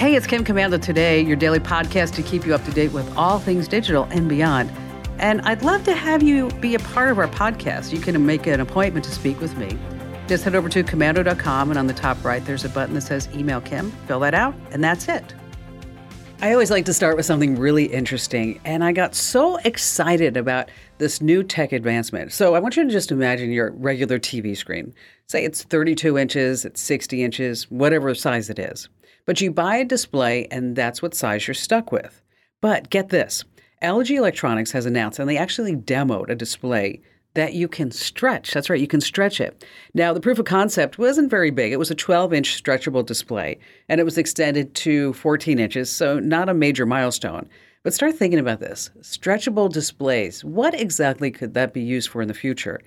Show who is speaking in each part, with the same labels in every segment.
Speaker 1: Hey, it's Kim Komando today, your daily podcast to keep you up to date with all things digital and beyond. And I'd love to have you be a part of our podcast. You can make an appointment to speak with me. Just head over to komando.com, and on the top right, there's a button that says Email Kim. Fill that out, and that's it. I always like to start with something really interesting, and I got so excited about this new tech advancement. So I want you to just imagine your regular TV screen. Say it's 32 inches, it's 60 inches, whatever size it is. But you buy a display, and that's what size you're stuck with. But get this LG Electronics has announced, and they actually demoed a display that you can stretch. That's right, you can stretch it. Now, the proof of concept wasn't very big. It was a 12 inch stretchable display, and it was extended to 14 inches, so not a major milestone. But start thinking about this stretchable displays. What exactly could that be used for in the future?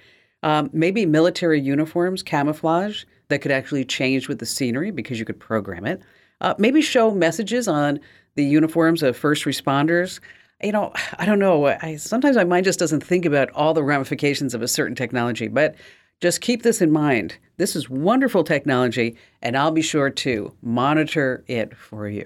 Speaker 1: Um, maybe military uniforms, camouflage that could actually change with the scenery because you could program it. Uh, maybe show messages on the uniforms of first responders you know, I don't know. I sometimes my mind just doesn't think about all the ramifications of a certain technology, but just keep this in mind. This is wonderful technology, and I'll be sure to monitor it for you.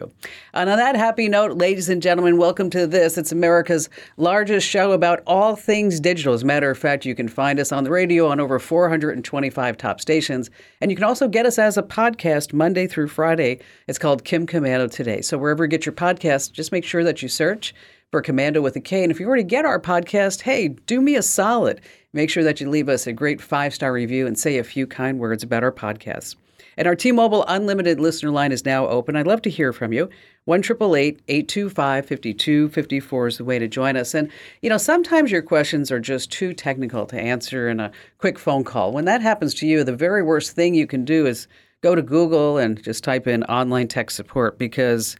Speaker 1: Uh, and on that happy note, ladies and gentlemen, welcome to this. It's America's largest show about all things digital. As a matter of fact, you can find us on the radio on over 425 top stations, and you can also get us as a podcast Monday through Friday. It's called Kim Komando Today. So wherever you get your podcast, just make sure that you search for Komando with a K. And if you already get our podcast, hey, do me a solid. Make sure that you leave us a great five star review and say a few kind words about our podcast. And our T Mobile Unlimited listener line is now open. I'd love to hear from you. 1 825 5254 is the way to join us. And, you know, sometimes your questions are just too technical to answer in a quick phone call. When that happens to you, the very worst thing you can do is go to Google and just type in online tech support because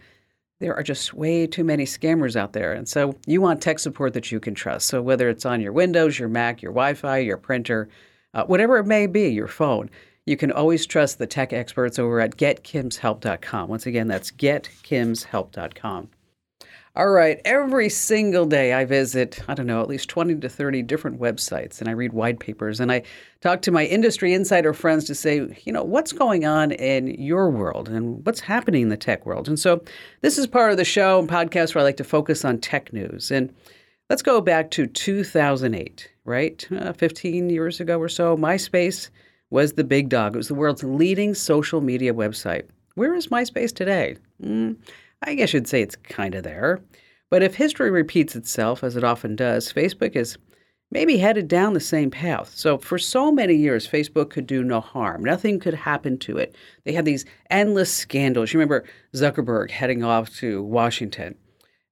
Speaker 1: there are just way too many scammers out there. And so you want tech support that you can trust. So whether it's on your Windows, your Mac, your Wi Fi, your printer, uh, whatever it may be, your phone, you can always trust the tech experts over at getkimshelp.com. Once again, that's getkimshelp.com. All right. Every single day I visit, I don't know, at least 20 to 30 different websites and I read white papers and I talk to my industry insider friends to say, you know, what's going on in your world and what's happening in the tech world. And so this is part of the show and podcast where I like to focus on tech news. And let's go back to 2008, right? Uh, 15 years ago or so, MySpace was the big dog. It was the world's leading social media website. Where is MySpace today? Mm, I guess you'd say it's kind of there. But if history repeats itself, as it often does, Facebook is maybe headed down the same path. So for so many years, Facebook could do no harm. Nothing could happen to it. They had these endless scandals. You remember Zuckerberg heading off to Washington.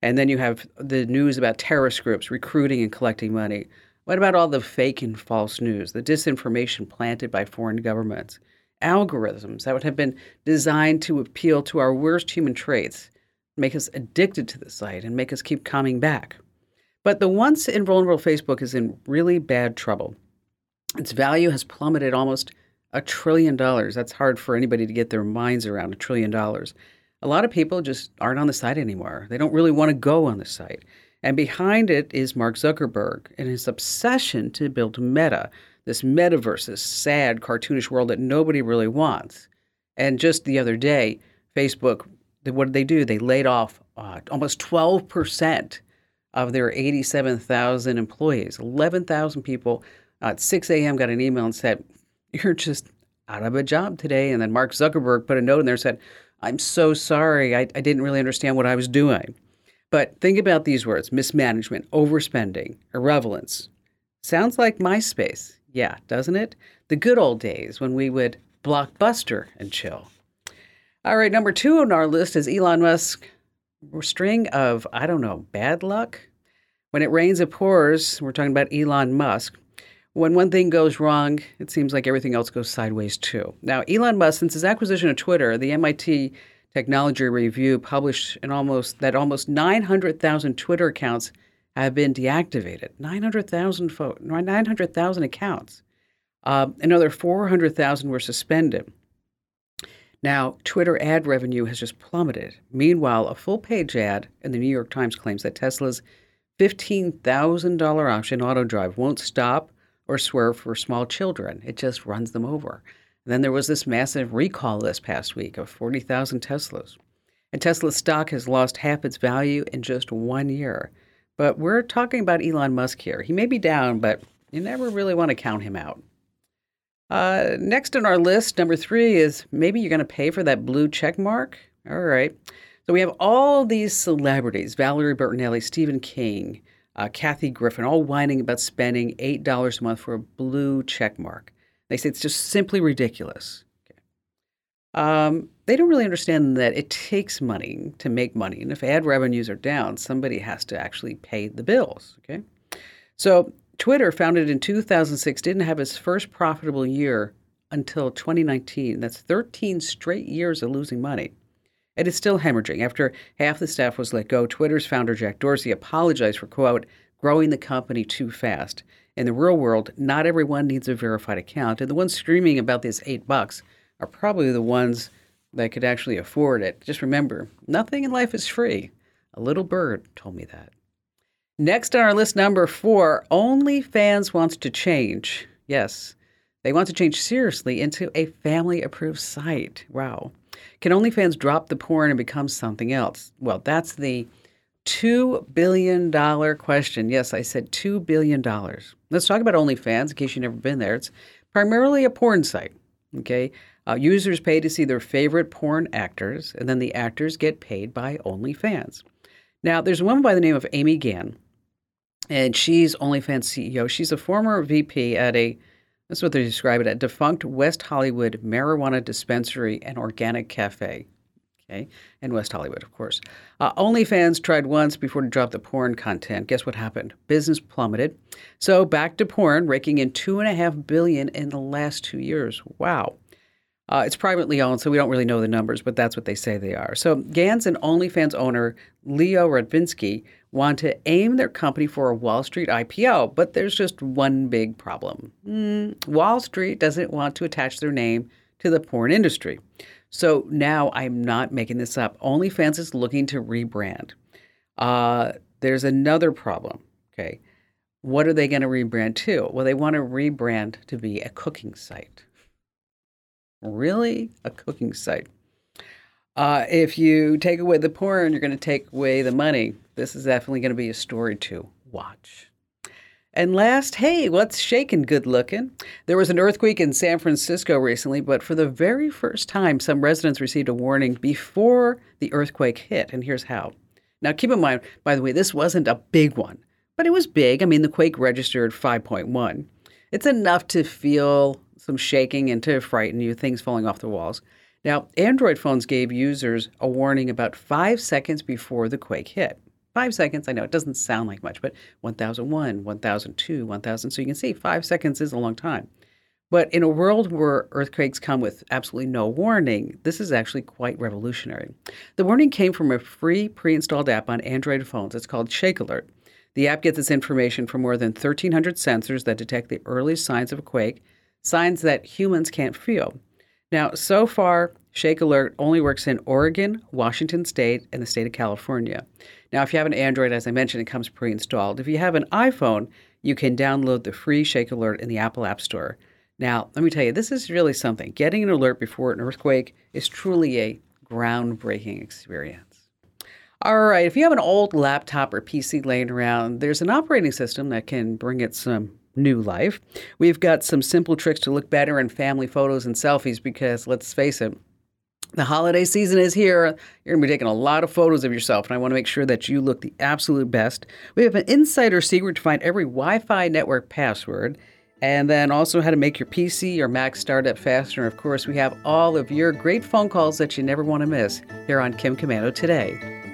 Speaker 1: And then you have the news about terrorist groups recruiting and collecting money. What about all the fake and false news, the disinformation planted by foreign governments? Algorithms that would have been designed to appeal to our worst human traits make us addicted to the site and make us keep coming back. But the once invulnerable Facebook is in really bad trouble. Its value has plummeted almost a trillion dollars. That's hard for anybody to get their minds around a trillion dollars. A lot of people just aren't on the site anymore. They don't really want to go on the site. And behind it is Mark Zuckerberg and his obsession to build Meta, this metaverse, this sad, cartoonish world that nobody really wants. And just the other day, Facebook what did they do? They laid off uh, almost 12% of their 87,000 employees. 11,000 people at 6 a.m. got an email and said, You're just out of a job today. And then Mark Zuckerberg put a note in there and said, I'm so sorry. I, I didn't really understand what I was doing. But think about these words mismanagement, overspending, irrelevance. Sounds like MySpace. Yeah, doesn't it? The good old days when we would blockbuster and chill. All right, number two on our list is Elon Musk. String of, I don't know, bad luck. When it rains, it pours. We're talking about Elon Musk. When one thing goes wrong, it seems like everything else goes sideways too. Now, Elon Musk, since his acquisition of Twitter, the MIT Technology Review published an almost that almost 900,000 Twitter accounts have been deactivated. 900,000 fo- 900,000 accounts. Uh, another 400,000 were suspended. Now, Twitter ad revenue has just plummeted. Meanwhile, a full page ad in the New York Times claims that Tesla's $15,000 option auto drive won't stop or swerve for small children. It just runs them over. And then there was this massive recall this past week of 40,000 Teslas. and Tesla's stock has lost half its value in just one year. But we're talking about Elon Musk here. He may be down, but you never really want to count him out. Uh, next on our list, number three is maybe you're going to pay for that blue check mark. All right. So we have all these celebrities Valerie Bertinelli, Stephen King, uh, Kathy Griffin, all whining about spending $8 a month for a blue check mark. They say it's just simply ridiculous. Okay. Um, they don't really understand that it takes money to make money. And if ad revenues are down, somebody has to actually pay the bills. Okay. So Twitter, founded in 2006, didn't have its first profitable year until 2019. That's 13 straight years of losing money. It is still hemorrhaging. After half the staff was let go, Twitter's founder Jack Dorsey apologized for, quote, growing the company too fast. In the real world, not everyone needs a verified account, and the ones screaming about this eight bucks are probably the ones that could actually afford it. Just remember, nothing in life is free. A little bird told me that. Next on our list, number four, OnlyFans wants to change. Yes, they want to change seriously into a family approved site. Wow. Can OnlyFans drop the porn and become something else? Well, that's the $2 billion question. Yes, I said $2 billion. Let's talk about OnlyFans in case you've never been there. It's primarily a porn site. Okay. Uh, users pay to see their favorite porn actors, and then the actors get paid by OnlyFans. Now, there's a woman by the name of Ami Gan and she's OnlyFans CEO. She's a former VP at a that's what they describe it at defunct West Hollywood marijuana dispensary and organic cafe. Okay, in West Hollywood, of course. Uh, OnlyFans tried once before to drop the porn content. Guess what happened? Business plummeted. So back to porn, raking in two and a half billion in the last two years. Wow. Uh, it's privately owned, so we don't really know the numbers, but that's what they say they are. So Gans and OnlyFans owner Leo Radvinsky want to aim their company for a Wall Street IPO, but there's just one big problem. Mm, Wall Street doesn't want to attach their name to the porn industry. So now I'm not making this up. OnlyFans is looking to rebrand. Uh, there's another problem. Okay. What are they going to rebrand to? Well, they want to rebrand to be a cooking site. Really? A cooking site. Uh, if you take away the porn, you're going to take away the money. This is definitely going to be a story to watch. And last, hey, what's shaking good looking? There was an earthquake in San Francisco recently, but for the very first time, some residents received a warning before the earthquake hit. And here's how. Now, keep in mind, by the way, this wasn't a big one, but it was big. I mean, the quake registered 5.1. It's enough to feel some shaking and to frighten you, things falling off the walls. Now, Android phones gave users a warning about five seconds before the quake hit. Five seconds, I know it doesn't sound like much, but 1001, 1002, 1000. So you can see five seconds is a long time. But in a world where earthquakes come with absolutely no warning, this is actually quite revolutionary. The warning came from a free pre installed app on Android phones. It's called Shake Alert. The app gets its information from more than 1,300 sensors that detect the early signs of a quake signs that humans can't feel. Now, so far, Shake Alert only works in Oregon, Washington State, and the state of California. Now, if you have an Android, as I mentioned, it comes pre installed. If you have an iPhone, you can download the free Shake Alert in the Apple App Store. Now, let me tell you, this is really something. Getting an alert before an earthquake is truly a groundbreaking experience. All right, if you have an old laptop or PC laying around, there's an operating system that can bring it some new life. We've got some simple tricks to look better in family photos and selfies because let's face it, the holiday season is here. You're going to be taking a lot of photos of yourself, and I want to make sure that you look the absolute best. We have an insider secret to find every Wi Fi network password, and then also how to make your PC or Mac start up faster. And of course, we have all of your great phone calls that you never want to miss here on Kim Komando today.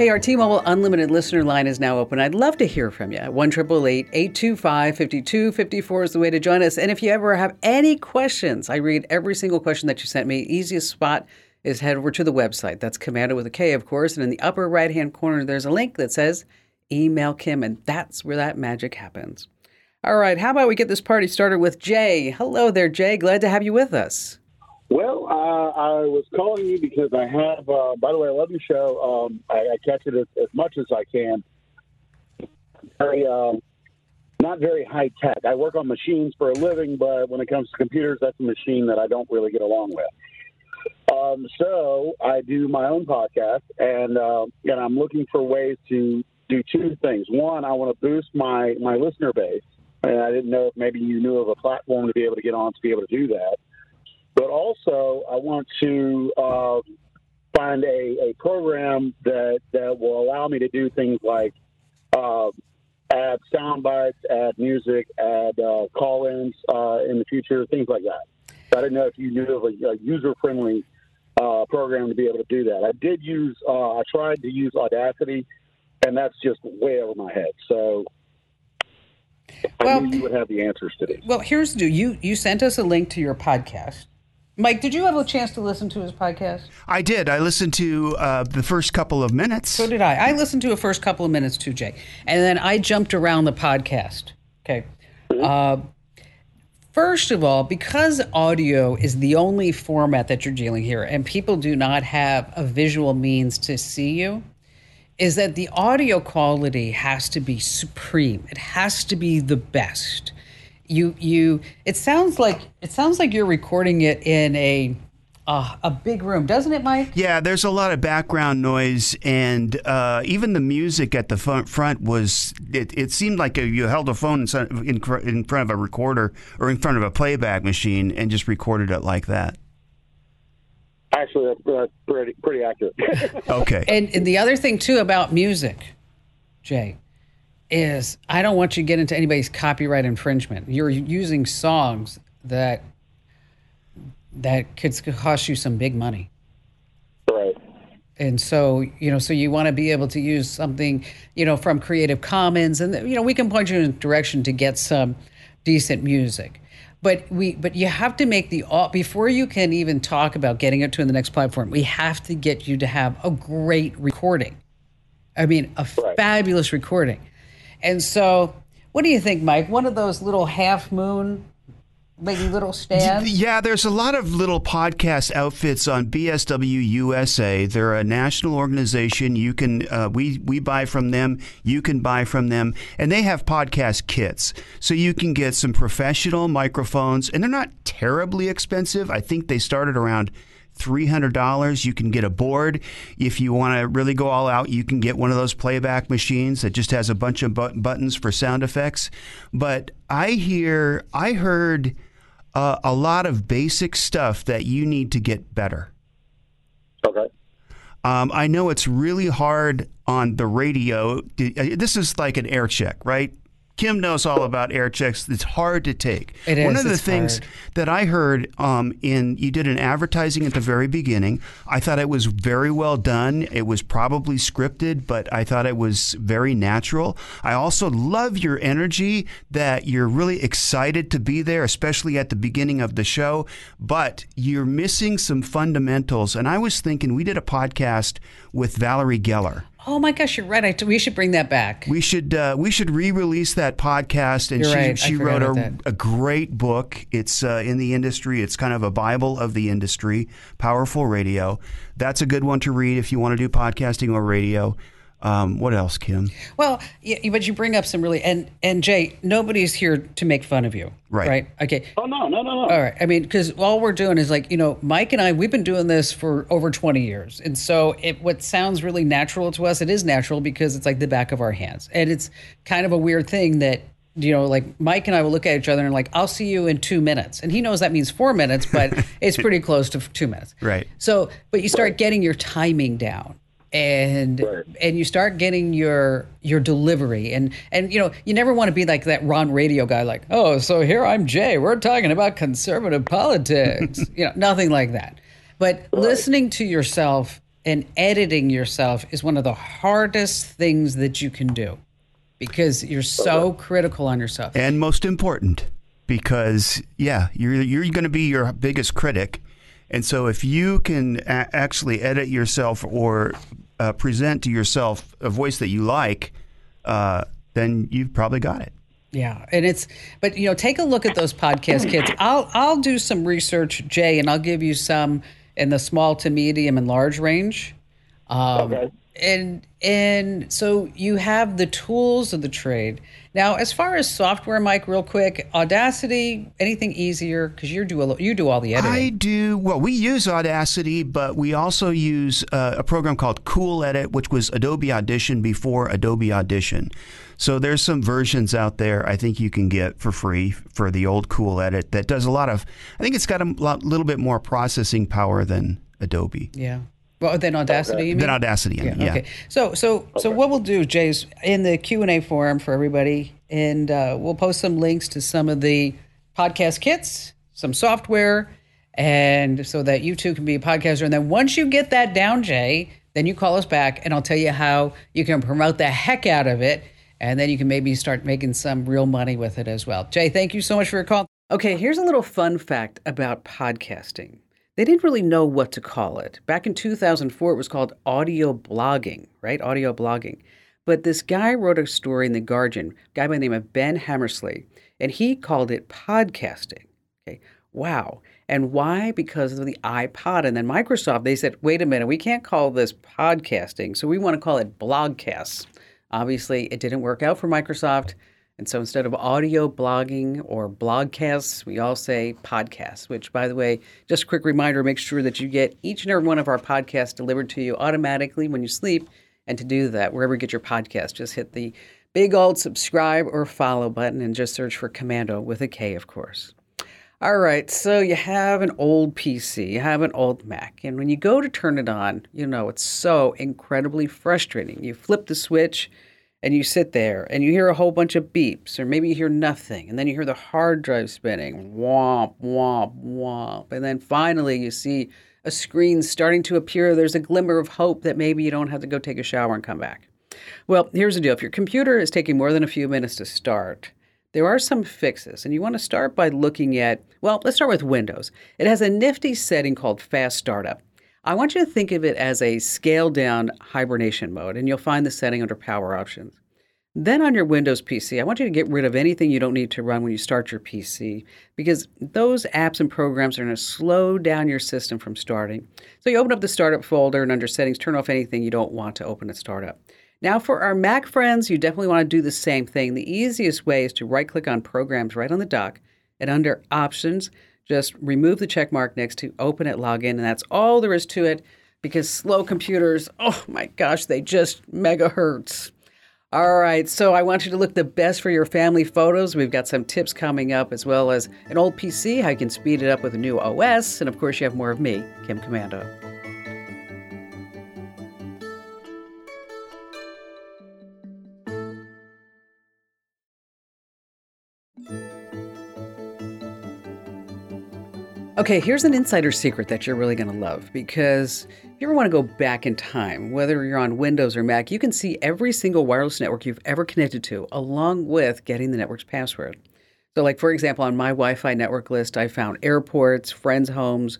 Speaker 1: Hey, our T-Mobile Unlimited listener line is now open. I'd love to hear from you. 1 825 5254 is the way to join us. And if you ever have any questions, I read every single question that you sent me. Easiest spot is head over to the website. That's Komando with a K, of course. And in the upper right hand corner, there's a link that says email Kim, and that's where that magic happens. All right, how about we get this party started with Jay? Hello there, Jay. Glad to have you with us.
Speaker 2: Well, uh, I was calling you because I have. Uh, by the way, I love your show. Um, I, I, catch it as, as, much as I can. very um, not very high tech. I work on machines for a living, but when it comes to computers, that's a machine that I don't really get along with. Um, so I do my own podcast, and uh, and I'm looking for ways to do two things. One, I want to boost my my listener base, and I didn't know if maybe you knew of a platform to be able to get on to be able to do that. But also, I want to uh, find a, a program that that will allow me to do things like uh, add sound bites, add music, add uh, call-ins uh, in the future, things like that. So I didn't know if you knew of a, a user-friendly uh, program to be able to do that. I did use, uh, I tried to use Audacity, and that's just way over my head. So I
Speaker 1: Well-
Speaker 2: knew you would have the answers to these.
Speaker 1: Well, here's do you you sent us a link to your podcast. Mike, did you have a chance to listen to his podcast?
Speaker 3: I did. I listened to uh, the first couple of minutes.
Speaker 1: So did I. I listened to a first couple of minutes too, Jay, and then I jumped around the podcast. Okay. Uh, first of all, because audio is the only format that you're dealing here, and people do not have a visual means to see you, is that the audio quality has to be supreme. It has to be the best. You you. It sounds like it sounds like you're recording it in a uh, a big room, doesn't it, Mike?
Speaker 3: Yeah, there's a lot of background noise, and uh, even the music at the front, front was. It, it seemed like you held a phone in, front- in in front of a recorder or in front of a playback machine and just recorded it like that.
Speaker 2: Actually, that's, that's pretty pretty accurate.
Speaker 3: Okay.
Speaker 1: And, and the other thing too about music, Jay, is I don't want you to get into anybody's copyright infringement. You're using songs that that could cost you some big money.
Speaker 2: right.
Speaker 1: And so, you know, so you want to be able to use something, you know, from Creative Commons, and you know, we can point you in a direction to get some decent music. But we, but you have to make the before you can even talk about getting it to the next platform. We have to get you to have a great recording. I mean, a
Speaker 2: Right.
Speaker 1: fabulous recording. And so, what do you think, Mike? One of those little half moon, maybe little stands.
Speaker 3: Yeah, there's a lot of little podcast outfits on BSW USA. They're a national organization. You can uh, we we buy from them. You can buy from them, and they have podcast kits, so you can get some professional microphones, and they're not terribly expensive. I think they started around. $300 you can get a board if you want to really go all out you can get one of those playback machines that just has a bunch of bu- buttons for sound effects but i hear i heard uh, a lot of basic stuff that you need to get better.
Speaker 2: Okay.
Speaker 3: Um, I know it's really hard on the radio. uh, This is like an air check, right? Kim knows all about air checks. It's hard to take.
Speaker 1: It
Speaker 3: One
Speaker 1: is.
Speaker 3: of the things
Speaker 1: hard.
Speaker 3: that I heard um, in you did an advertising at the very beginning. I thought it was very well done. It was probably scripted, but I thought it was very natural. I also love your energy that you're really excited to be there, especially at the beginning of the show. But you're missing some fundamentals. And I was thinking we did a podcast with Valerie Geller.
Speaker 1: Oh my gosh, you're right. I, we should bring that back.
Speaker 3: We should uh, we should re-release that podcast. And
Speaker 1: You're
Speaker 3: she
Speaker 1: right.
Speaker 3: She wrote a, a great book. It's uh, in the industry. It's kind of a bible of the industry. Powerful radio. That's a good one to read if you want to do podcasting or radio. Um, what else, Kim?
Speaker 1: Well, yeah, but you bring up some really and and Jay, nobody's here to make fun of you,
Speaker 3: Right.
Speaker 1: Right? Okay.
Speaker 2: Oh no, no, no, no.
Speaker 1: All right. I mean, because all we're doing is like, you know, Mike and I, we've been doing this for over 20 years. And so it, what sounds really natural to us, it is natural because it's like the back of our hands. And it's kind of a weird thing that, you know, like Mike and I will look at each other and like, I'll see you in two minutes. And he knows that means four minutes, but it's pretty close to two minutes.
Speaker 3: Right.
Speaker 1: So, but you start getting your timing down. And
Speaker 2: Right.
Speaker 1: and you start getting your your delivery. And and you know you never want to be like that Ron radio guy like oh so here I'm Jay. We're talking about conservative politics. You know nothing like that. But listening to yourself and editing yourself is one of the hardest things that you can do because you're so critical on yourself.
Speaker 3: And most important, because yeah, you're you're going to be your biggest critic, and so if you can a- actually edit yourself or uh, present to yourself a voice that you like, uh, then you've probably got it.
Speaker 1: Yeah, and it's but you know take a look at those podcast kits. I'll I'll do some research, Jay, and I'll give you some in the small to medium and large range. Um,
Speaker 2: Okay.
Speaker 1: and and so you have the tools of the trade. Now, as far as software, Mike, real quick, Audacity, anything easier because you do a, you do all the editing.
Speaker 3: I do. Well, we use Audacity, but we also use uh, a program called Cool Edit, which was Adobe Audition before Adobe Audition. So there's some versions out there I think you can get for free for the old Cool Edit that does a lot of. I think it's got a lot, little bit more processing power than Adobe.
Speaker 1: Yeah. Well, then Audacity. You mean?
Speaker 3: Then Audacity. Yeah. yeah.
Speaker 1: Okay. So, so, so what we'll do, Jay, is in the Q and A forum for everybody, and uh, we'll post some links to some of the podcast kits, some software, and so that you too can be a podcaster. And then once you get that down, Jay, then you call us back, and I'll tell you how you can promote the heck out of it, and then you can maybe start making some real money with it as well. Jay, thank you so much for your call. Okay, here's a little fun fact about podcasting they didn't really know what to call it. Back in 2004, it was called audio blogging, right? Audio blogging. But this guy wrote a story in The Guardian, guy by the name of Ben Hammersley, and he called it podcasting. Okay, wow. And why? Because of the iPod. And then Microsoft, they said, wait a minute, we can't call this podcasting, so we want to call it blogcasts. Obviously, it didn't work out for Microsoft. And so instead of audio blogging or blogcasts, we all say podcasts, which, by the way, just a quick reminder make sure that you get each and every one of our podcasts delivered to you automatically when you sleep. And to do that, wherever you get your podcast, just hit the big old subscribe or follow button and just search for Komando with a K, of course. All right, so you have an old PC, you have an old Mac, and when you go to turn it on, you know, it's so incredibly frustrating. You flip the switch, and you sit there and you hear a whole bunch of beeps, or maybe you hear nothing, and then you hear the hard drive spinning, womp, womp, womp. And then finally you see a screen starting to appear. There's a glimmer of hope that maybe you don't have to go take a shower and come back. Well, here's the deal if your computer is taking more than a few minutes to start, there are some fixes, and you want to start by looking at, well, let's start with Windows. It has a nifty setting called Fast Startup. I want you to think of it as a scaled down hibernation mode, and you'll find the setting under Power Options. Then on your Windows PC, I want you to get rid of anything you don't need to run when you start your PC because those apps and programs are going to slow down your system from starting. So you open up the startup folder and under settings, turn off anything you don't want to open at startup. Now, for our Mac friends, you definitely want to do the same thing. The easiest way is to right click on programs right on the dock and under options, just remove the check mark next to open it, login, and that's all there is to it because slow computers, oh my gosh, they just megahertz. All right, so I want you to look the best for your family photos. We've got some tips coming up, as well as an old PC, how you can speed it up with a new OS, and of course, you have more of me, Kim Komando. Okay, here's an insider secret that you're really going to love because if you ever want to go back in time, whether you're on Windows or Mac, you can see every single wireless network you've ever connected to, along with getting the network's password. So, like for example, on my Wi Fi network list, I found airports, friends' homes,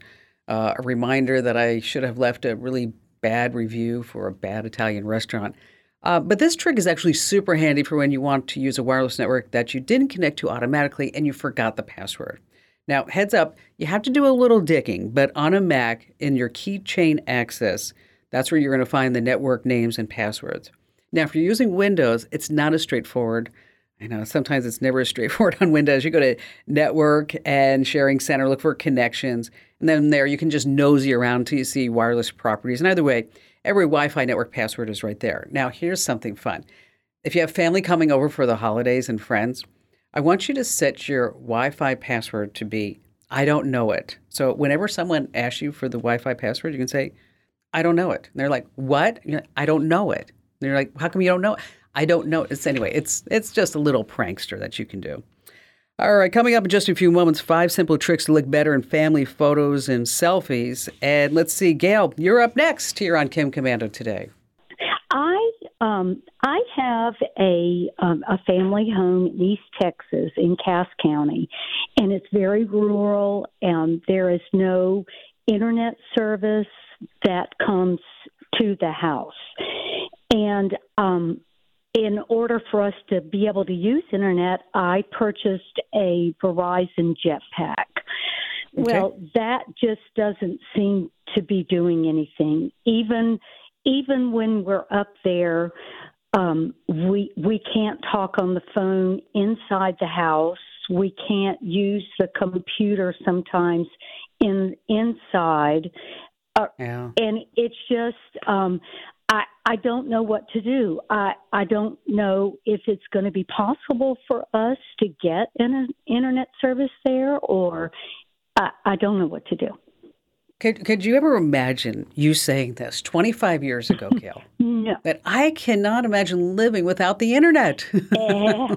Speaker 1: uh, a reminder that I should have left a really bad review for a bad Italian restaurant. Uh, but this trick is actually super handy for when you want to use a wireless network that you didn't connect to automatically and you forgot the password. Now, heads up, you have to do a little digging, but on a Mac, in your keychain access, that's where you're going to find the network names and passwords. Now, if you're using Windows, it's not as straightforward. I know sometimes it's never as straightforward on Windows. You go to Network and Sharing Center, look for connections, and then there you can just nosy around until you see wireless properties. And either way, every Wi Fi network password is right there. Now, here's something fun. If you have family coming over for the holidays and friends, I want you to set your Wi Fi password to be I don't know it. So whenever someone asks you for the Wi Fi password, you can say, I don't know it. And they're like, What? Like, I don't know it. And they're like, How come you don't know it? I don't know. It's anyway, it's it's just a little prankster that you can do. All right, coming up in just a few moments, five simple tricks to look better in family photos and selfies. And let's see, Gail, you're up next here on Kim Komando today.
Speaker 4: I um, I have a um, a family home in East Texas in Cass County, and it's very rural. And there is no internet service that comes to the house, and um, in order for us to be able to use internet, I purchased a Verizon Jetpack. Okay. Well, that just doesn't seem to be doing anything. Even even when we're up there, um, we we can't talk on the phone inside the house. We can't use the computer sometimes in inside. Uh,
Speaker 1: Yeah.
Speaker 4: and it's just um I I don't know what to do. I I don't know if it's going to be possible for us to get an internet service there or I I don't know what to do.
Speaker 1: Could, could you ever imagine you saying this 25 years ago, Gail?
Speaker 4: No.
Speaker 1: that I cannot imagine living without the internet.
Speaker 4: Eh,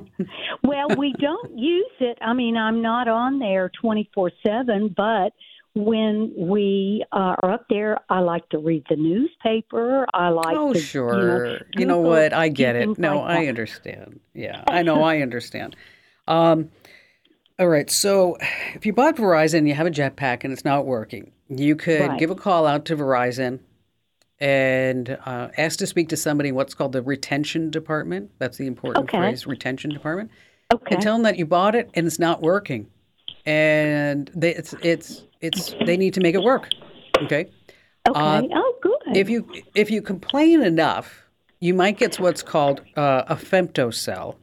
Speaker 4: well, we don't use it. I mean, I'm not on there 24/7, but when we uh, are up there, I like to read the newspaper. I like
Speaker 1: oh,
Speaker 4: to,
Speaker 1: sure.
Speaker 4: You know,
Speaker 1: You know what? I get it. No,
Speaker 4: like
Speaker 1: I
Speaker 4: that.
Speaker 1: understand. Yeah, I know. I understand. Um, all right. So if you bought Verizon and you have a jetpack and it's not working, you could
Speaker 4: Right.
Speaker 1: give a call out to Verizon and uh, ask to speak to somebody in what's called the retention department. That's the important
Speaker 4: Okay.
Speaker 1: phrase, retention department.
Speaker 4: Okay.
Speaker 1: and tell them that you bought it and it's not working, and they, it's it's it's they need to make it work. Okay.
Speaker 4: okay.
Speaker 1: uh,
Speaker 4: oh, good.
Speaker 1: If you if you complain enough, you might get what's called uh, a femtocell,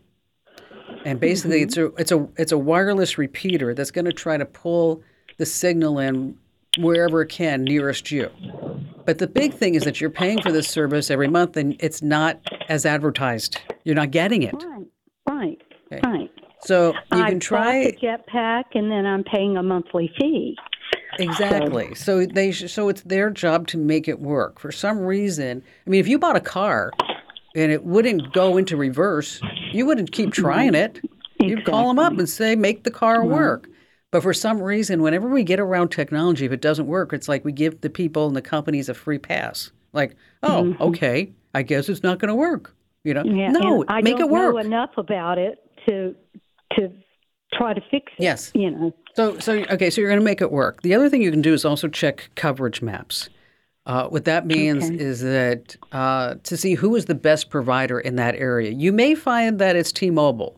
Speaker 1: and basically it's mm-hmm. a it's a it's a wireless repeater that's going to try to pull the signal in wherever it can nearest you. But the big thing is that you're paying for this service every month, and it's not as advertised. You're not getting it.
Speaker 4: right. Right.
Speaker 1: Okay.
Speaker 4: Right.
Speaker 1: So you
Speaker 4: I
Speaker 1: can try
Speaker 4: the jetpack, and then I'm paying a monthly fee.
Speaker 1: Exactly. So they sh- so it's their job to make it work. For some reason, I mean, if you bought a car and it wouldn't go into reverse, you wouldn't keep mm-hmm. trying it. You'd call them up and say, "Make the car mm-hmm. work." But for some reason, whenever we get around technology, if it doesn't work, it's like we give the people and the companies a free pass. Like, oh, mm-hmm. okay, I guess it's not going to work. You know,
Speaker 4: Yeah,
Speaker 1: no,
Speaker 4: I
Speaker 1: make it work.
Speaker 4: know enough about it to to try to fix it.
Speaker 1: Yes.
Speaker 4: You know.
Speaker 1: So, so okay, so you're going to make it work. The other thing you can do is also check coverage maps. Uh, what that means
Speaker 4: Okay.
Speaker 1: is that uh, to see who is the best provider in that area. You may find that it's T-Mobile.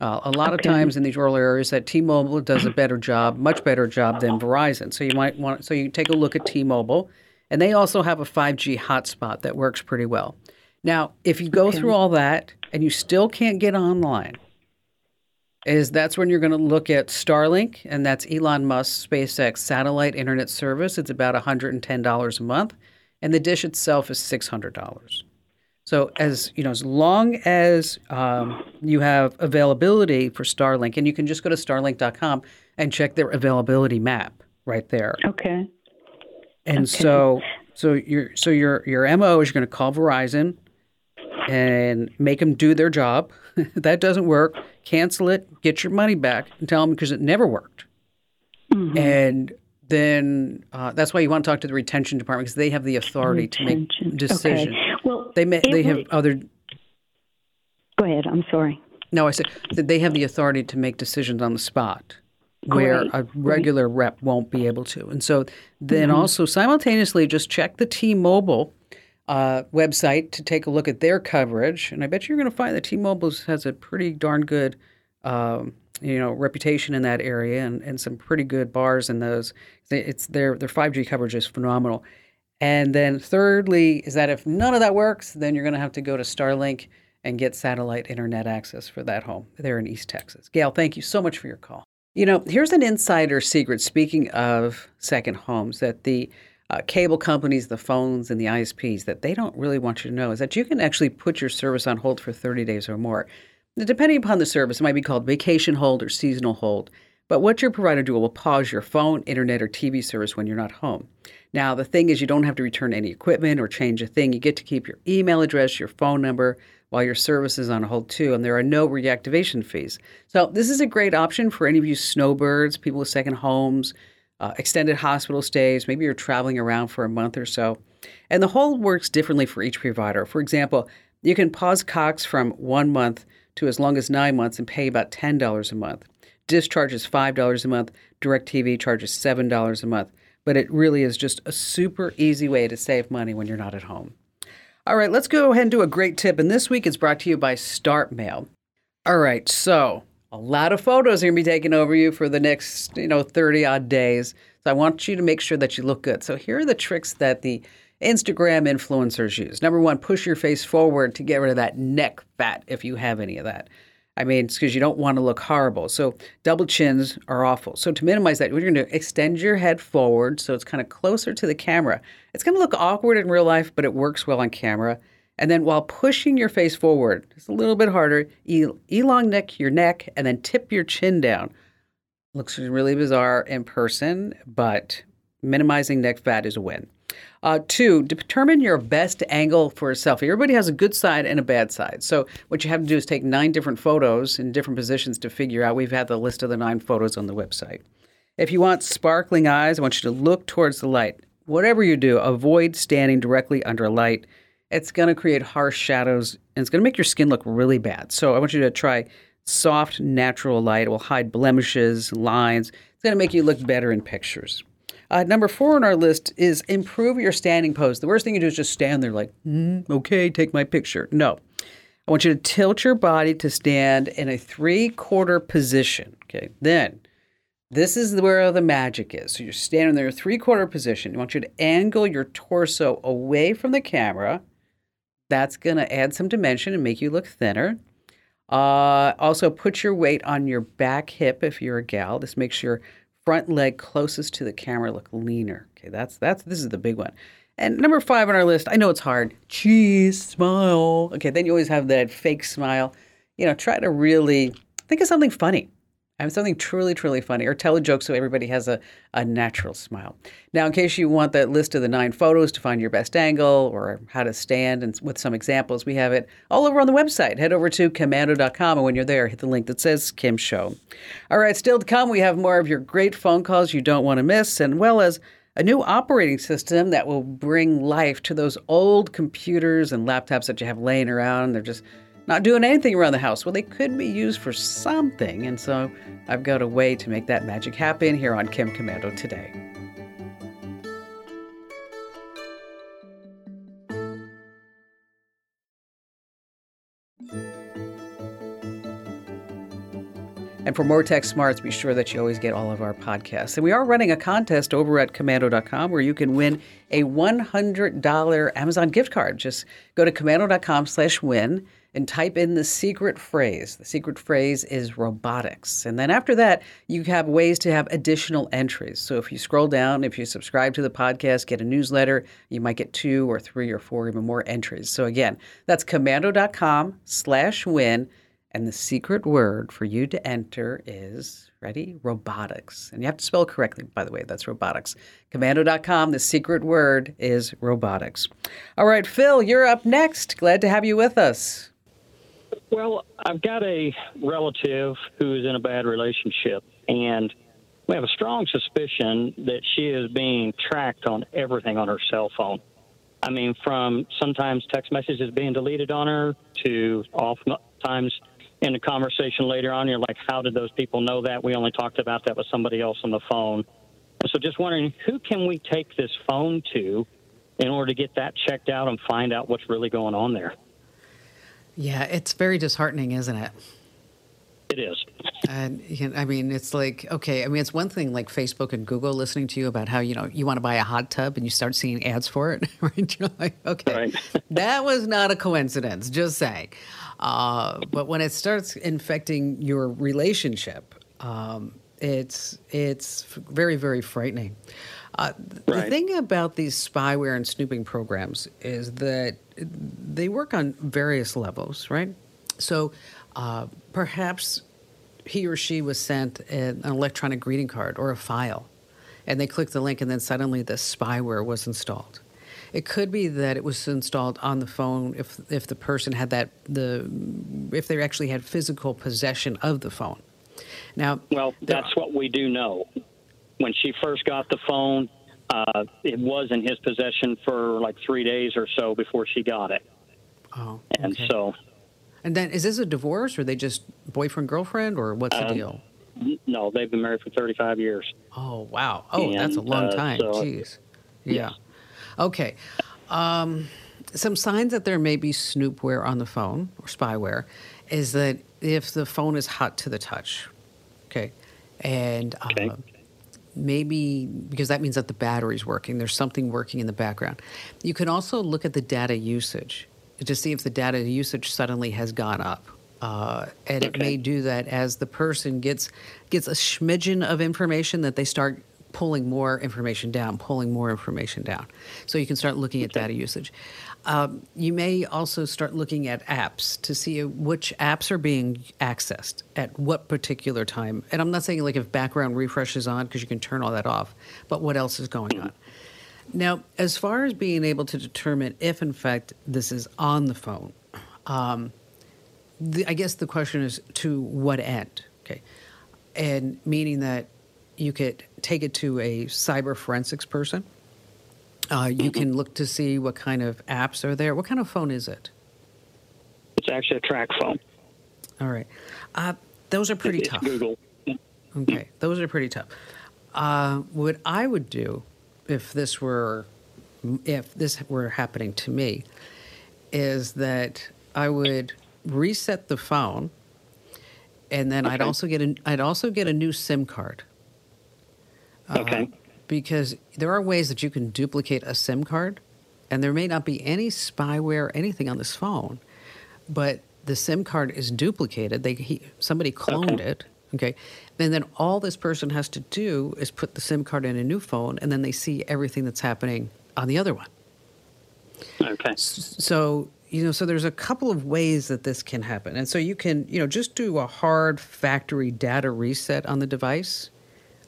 Speaker 1: Uh, a lot of times in these rural areas, that T-Mobile does a better job, much better job than Verizon. So you might want, so you take a look at T-Mobile, and they also have a 5G hotspot that works pretty well. Now, if you go through all that and you still can't get online, is that's when you're going to look at Starlink, and that's Elon Musk's SpaceX satellite internet service. It's about $110 a month, and the dish itself is $600. So as you know, as long as um, you have availability for Starlink, and you can just go to Starlink.com and check their availability map right there.
Speaker 4: Okay.
Speaker 1: And so, so your so your your mo is you're going to call Verizon and make them do their job. that doesn't work, cancel it, get your money back, and tell them because it never worked.
Speaker 4: Mm-hmm.
Speaker 1: And then uh, that's why you want to talk to the retention department because they have the authority to make decisions.
Speaker 4: Okay. Well,
Speaker 1: They may, they have
Speaker 4: would-
Speaker 1: other.
Speaker 4: Go ahead. I'm sorry.
Speaker 1: No, I said that they have the authority to make decisions on the spot where
Speaker 4: Great,
Speaker 1: a regular rep won't be able to. And so then
Speaker 4: Mm-hmm.
Speaker 1: also simultaneously just check the T-Mobile uh, website to take a look at their coverage. And I bet you're going to find that T-Mobile has a pretty darn good, um, you know, reputation in that area and, and some pretty good bars in those. It's their their 5G coverage is phenomenal. And then thirdly is that if none of that works, then you're going to have to go to Starlink and get satellite internet access for that home there in East Texas. Gail, thank you so much for your call. You know, here's an insider secret, speaking of second homes, that the uh, cable companies, the phones, and the ISPs, that they don't really want you to know is that you can actually put your service on hold for 30 days or more. Now, depending upon the service, it might be called vacation hold or seasonal hold. But what your provider do will pause your phone, internet, or TV service when you're not home. Now, the thing is, you don't have to return any equipment or change a thing. You get to keep your email address, your phone number, while your service is on hold too, and there are no reactivation fees. So, this is a great option for any of you snowbirds, people with second homes, uh, extended hospital stays. Maybe you're traveling around for a month or so. And the whole works differently for each provider. For example, you can pause Cox from one month to as long as nine months and pay about $10 a month. Dish charges $5 a month, DirecTV charges $7 a month. But it really is just a super easy way to save money when you're not at home. All right, let's go ahead and do a great tip. And this week it's brought to you by Start Mail. All right, so a lot of photos are going to be taken over you for the next, you know, 30 odd days. So I want you to make sure that you look good. So here are the tricks that the Instagram influencers use. Number one, push your face forward to get rid of that neck fat if you have any of that. I mean, it's because you don't want to look horrible. So double chins are awful. So to minimize that, you're going to extend your head forward so it's kind of closer to the camera. It's going to look awkward in real life, but it works well on camera. And then while pushing your face forward, it's a little bit harder, elongate your neck and then tip your chin down. Looks really bizarre in person, but minimizing neck fat is a win. Uh, two, determine your best angle for a selfie. Everybody has a good side and a bad side. So what you have to do is take nine different photos in different positions to figure out. We've had the list of the nine photos on the website. If you want sparkling eyes, I want you to look towards the light. Whatever you do, avoid standing directly under a light. It's going to create harsh shadows and it's going to make your skin look really bad. So I want you to try soft, natural light. It will hide blemishes, lines. It's going to make you look better in pictures. Uh, number four on our list is improve your standing pose. The worst thing you do is just stand there like, mm, okay, take my picture. No. I want you to tilt your body to stand in a three quarter position. Okay. Then this is where the magic is. So you're standing there, three quarter position. I want you to angle your torso away from the camera. That's going to add some dimension and make you look thinner. Uh, also, put your weight on your back hip if you're a gal. This makes your front leg closest to the camera look leaner. Okay, that's that's this is the big one. And number five on our list, I know it's hard. Cheese, smile. Okay, then you always have that fake smile. You know, try to really think of something funny. Have something truly, truly funny, or tell a joke so everybody has a, a natural smile. Now, in case you want that list of the nine photos to find your best angle or how to stand, and with some examples, we have it all over on the website. Head over to komando.com, and when you're there, hit the link that says Kim Show. All right, still to come, we have more of your great phone calls you don't want to miss, and well as a new operating system that will bring life to those old computers and laptops that you have laying around. They're just not doing anything around the house. Well, they could be used for something, and so I've got a way to make that magic happen here on Kim Komando today. And for more tech smarts, be sure that you always get all of our podcasts. And we are running a contest over at komando.com where you can win a $100 Amazon gift card. Just go to komando.com slash win and type in the secret phrase. The secret phrase is robotics. And then after that, you have ways to have additional entries. So if you scroll down, if you subscribe to the podcast, get a newsletter, you might get two or three or four, even more entries. So again, that's komando.com slash win. And the secret word for you to enter is ready? Robotics. And you have to spell correctly, by the way. That's robotics. Komando.com. The secret word is robotics. All right, Phil, you're up next. Glad to have you with us.
Speaker 5: Well, I've got a relative who is in a bad relationship, and we have a strong suspicion that she is being tracked on everything on her cell phone. I mean, from sometimes text messages being deleted on her to oftentimes in a conversation later on, you're like, how did those people know that? We only talked about that with somebody else on the phone. So just wondering, who can we take this phone to in order to get that checked out and find out what's really going on there?
Speaker 1: Yeah, it's very disheartening, isn't it?
Speaker 5: It is.
Speaker 1: and you know, I mean, it's like okay. I mean, it's one thing like Facebook and Google listening to you about how you know you want to buy a hot tub and you start seeing ads for it, right? You're like, okay, right. that was not a coincidence. Just saying. Uh, but when it starts infecting your relationship, um, it's it's very very frightening. Uh, right. The thing about these spyware and snooping programs is that they work on various levels, right? So uh, perhaps he or she was sent an electronic greeting card or a file, and they clicked the link, and then suddenly the spyware was installed. It could be that it was installed on the phone if if the person had that the if they actually had physical possession of the phone. Now,
Speaker 5: well, that's what we do know when she first got the phone, uh, it was in his possession for like three days or so before she got it.
Speaker 1: Oh,
Speaker 5: okay. and so.
Speaker 1: And then, is this a divorce, or they just boyfriend girlfriend, or what's the um, deal?
Speaker 5: No, they've been married for thirty-five years.
Speaker 1: Oh wow! Oh, and, that's a long uh, time. So, Jeez. Yeah. Yes. Okay. Um, some signs that there may be snoopware on the phone or spyware is that if the phone is hot to the touch, okay, and
Speaker 5: okay.
Speaker 1: Maybe because that means that the battery's working, there's something working in the background. You can also look at the data usage to see if the data usage suddenly has gone up. Uh, and okay. it may do that as the person gets gets a smidgen of information that they start pulling more information down, pulling more information down. So you can start looking at data usage. Um, you may also start looking at apps to see which apps are being accessed at what particular time. And I'm not saying like if background refresh is on because you can turn all that off, but what else is going on. Now, as far as being able to determine if in fact this is on the phone, um, the, I guess the question is to what end? Okay, and meaning that you could take it to a cyber forensics person uh, you can look to see what kind of apps are there. What kind of phone is it?
Speaker 5: It's actually a track phone.
Speaker 1: All right. Uh, those are pretty
Speaker 5: it's
Speaker 1: tough.
Speaker 5: Google.
Speaker 1: Okay, those are pretty tough. Uh, what I would do if this were if this were happening to me is that I would reset the phone, and then okay. I'd also get a I'd also get a new SIM card.
Speaker 5: Okay. Uh,
Speaker 1: because there are ways that you can duplicate a SIM card, and there may not be any spyware, anything on this phone, but the SIM card is duplicated. They he, somebody cloned okay. it. Okay, and then all this person has to do is put the SIM card in a new phone, and then they see everything that's happening on the other one.
Speaker 5: Okay.
Speaker 1: So you know, so there's a couple of ways that this can happen, and so you can you know just do a hard factory data reset on the device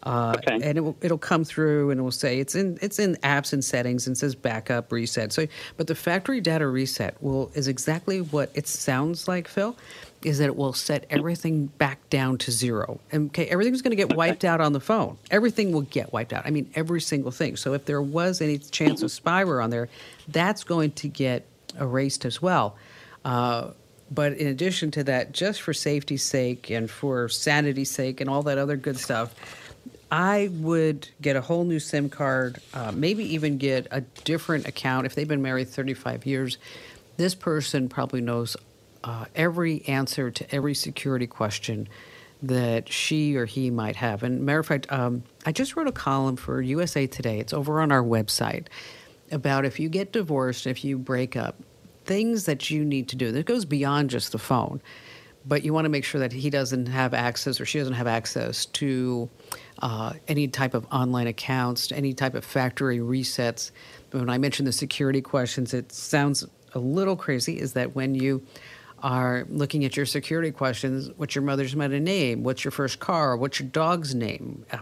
Speaker 1: uh, okay. And it will, it'll come through and it will say it's in it's in apps and settings and says backup reset. So, but the factory data reset will is exactly what it sounds like, Phil. Is that it will set everything back down to zero. And okay, everything's going to get wiped out on the phone. Everything will get wiped out. I mean, every single thing. So if there was any chance of spyware on there, that's going to get erased as well. Uh, but in addition to that, just for safety's sake and for sanity's sake and all that other good stuff, I would get a whole new SIM card, uh, maybe even get a different account. If they've been married 35 years, this person probably knows uh, every answer to every security question that she or he might have. And matter of fact, um, I just wrote a column for USA Today. It's over on our website about if you get divorced, if you break up, things that you need to do. That goes beyond just the phone, but you want to make sure that he doesn't have access or she doesn't have access to uh, any type of online accounts, any type of factory resets. When I mention the security questions, it sounds a little crazy. Is that when you are looking at your security questions, what's your mother's maiden name? What's your first car? What's your dog's name? Uh,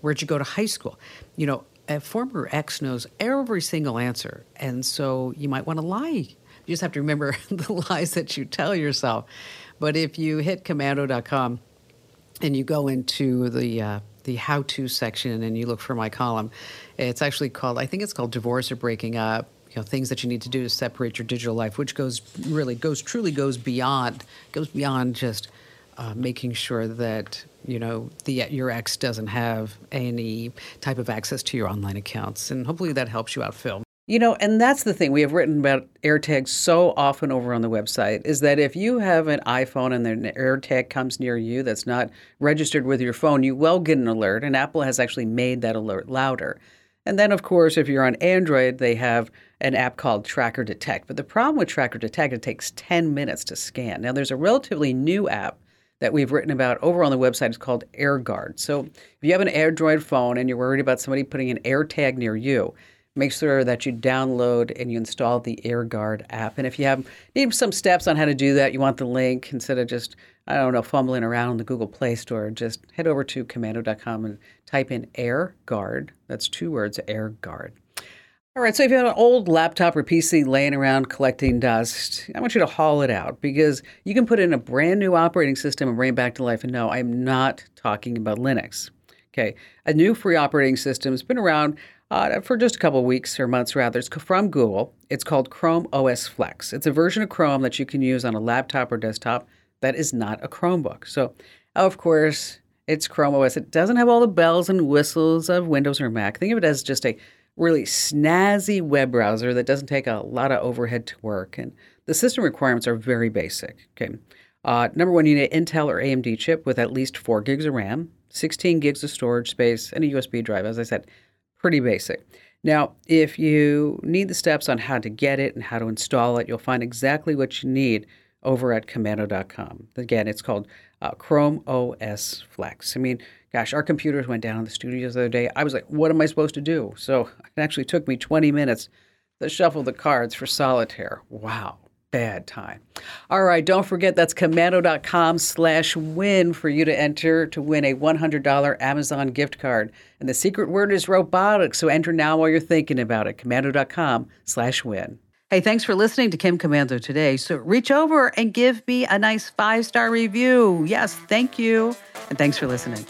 Speaker 1: where'd you go to high school? You know, a former ex knows every single answer. And so you might want to lie. You just have to remember the lies that you tell yourself. But if you hit komando.com and you go into the uh, the how to section and you look for my column, it's actually called, I think it's called Divorce or Breaking Up. You know, things that you need to do to separate your digital life, which goes really goes truly goes beyond goes beyond just uh, making sure that you know the your ex doesn't have any type of access to your online accounts, and hopefully that helps you out, Phil. You know, and that's the thing we have written about AirTags so often over on the website is that if you have an iPhone and an AirTag comes near you that's not registered with your phone, you will get an alert, and Apple has actually made that alert louder. And then, of course, if you're on Android, they have an app called Tracker Detect. But the problem with Tracker Detect, it takes 10 minutes to scan. Now, there's a relatively new app that we've written about over on the website. It's called AirGuard. So if you have an Android phone and you're worried about somebody putting an AirTag near you, make sure that you download and you install the AirGuard app. And if you have need some steps on how to do that, you want the link instead of just I don't know fumbling around in the Google Play Store, just head over to komando.com and type in AirGuard. That's two words, AirGuard. All right, so if you have an old laptop or PC laying around collecting dust, I want you to haul it out because you can put in a brand new operating system and bring it back to life. And no, I'm not talking about Linux. Okay, a new free operating system has been around uh, for just a couple weeks or months rather. It's from Google. It's called Chrome OS Flex. It's a version of Chrome that you can use on a laptop or desktop that is not a Chromebook. So, of course, it's Chrome OS. It doesn't have all the bells and whistles of Windows or Mac. Think of it as just a really snazzy web browser that doesn't take a lot of overhead to work. And the system requirements are very basic. Okay. Uh, number one, you need an Intel or AMD chip with at least four gigs of RAM. 16 gigs of storage space, and a USB drive. As I said, pretty basic. Now, if you need the steps on how to get it and how to install it, you'll find exactly what you need over at komando.com. Again, it's called uh, Chrome OS Flex. I mean, gosh, our computers went down in the studios the other day. I was like, what am I supposed to do? So it actually took me 20 minutes to shuffle the cards for solitaire. Wow bad time. All right, don't forget that's komando.com slash win for you to enter to win a $100 Amazon gift card. And the secret word is robotics, so enter now while you're thinking about it. Komando.com slash win. Hey, thanks for listening to Kim Komando today. So reach over and give me a nice five star review. Yes, thank you. And thanks for listening.